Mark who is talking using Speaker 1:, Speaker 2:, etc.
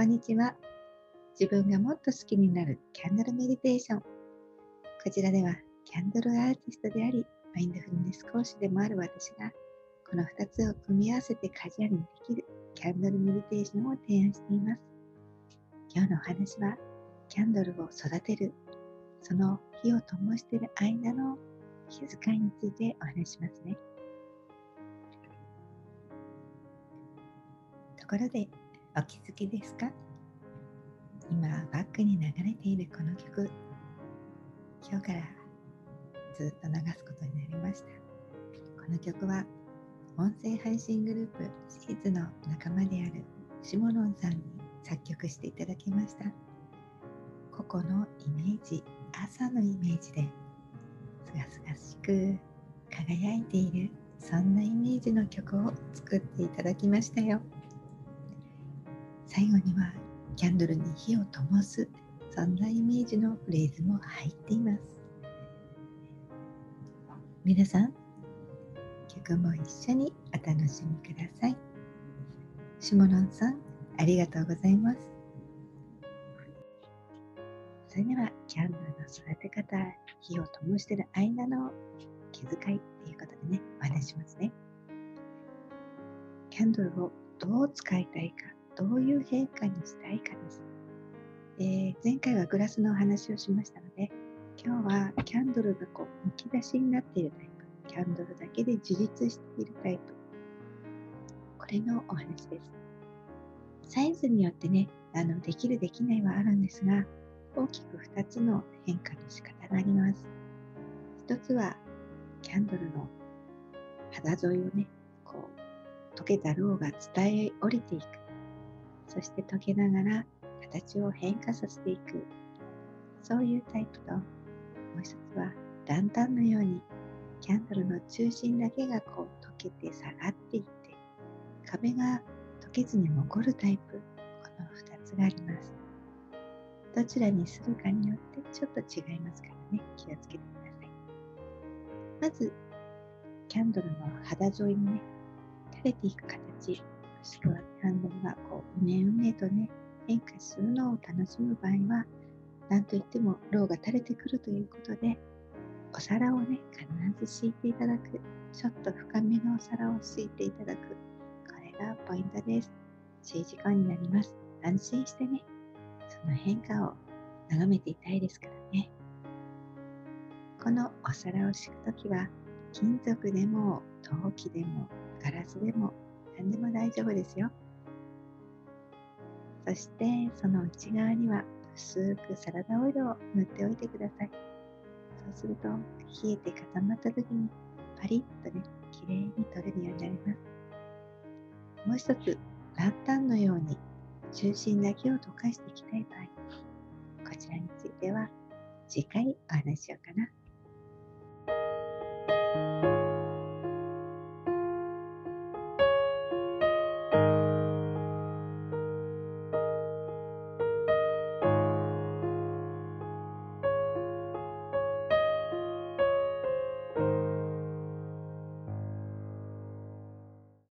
Speaker 1: こんにちは。自分がもっと好きになるキャンドルメディテーション。こちらではキャンドルアーティストであり、マインドフルネス講師でもある私が、この2つを組み合わせてカジュアルにできるキャンドルメディテーションを提案しています。今日のお話は、キャンドルを育てる、その火を灯している間の気遣いについてお話しますね。ところで、お気づきですか？今バックに流れているこの曲。今日からずっと流すことになりました。この曲は音声配信グループシーズの仲間であるシモノンさんに作曲していただきました。個々のイメージ朝のイメージですがすがしく輝いているそんなイメージの曲を作っていただきましたよ。最後にはキャンドルに火を灯すそんなイメージのフレーズも入っています。皆さん曲も一緒にお楽しみください。シモノンさんありがとうございます。それではキャンドルの育て方火を灯している間の気遣いっていうことでねお話しますね。キャンドルをどう使いたいかどういう変化にしたいかです。え、前回はグラスのお話をしましたので、今日はキャンドルがこうむき出しになっているタイプ、キャンドルだけで自立しているタイプ、これのお話です。サイズによってね、あのできるできないはあるんですが、大きく2つの変化の仕方があります。1つはキャンドルの肌沿いをね、こう溶けたろうが伝え降りていく。そして溶けながら形を変化させていく。そういうタイプともう一つはランタンのようにキャンドルの中心だけがこう溶けて下がっていって壁が溶けずに残るタイプ。この2つがあります。どちらにするかによってちょっと違いますからね。気をつけてください。まずキャンドルの肌沿いにね垂れていく形。しくはキャンドルがこううねうねとね変化するのを楽しむ場合は何といってもろうが垂れてくるということでお皿をね必ず敷いていただく。ちょっと深めのお皿を敷いていただく。これがポイントです。1時間になります。安心してねその変化を眺めていたいですからね。このお皿を敷くときは金属でも陶器でもガラスでも何でも大丈夫ですよ。そしてその内側には薄くサラダオイルを塗っておいてください。そうすると冷えて固まった時にパリッとね、綺麗に取れるようになります。もう一つ、ランタンのように中心だけを溶かしていきたい場合、こちらについては次回お話しようかな。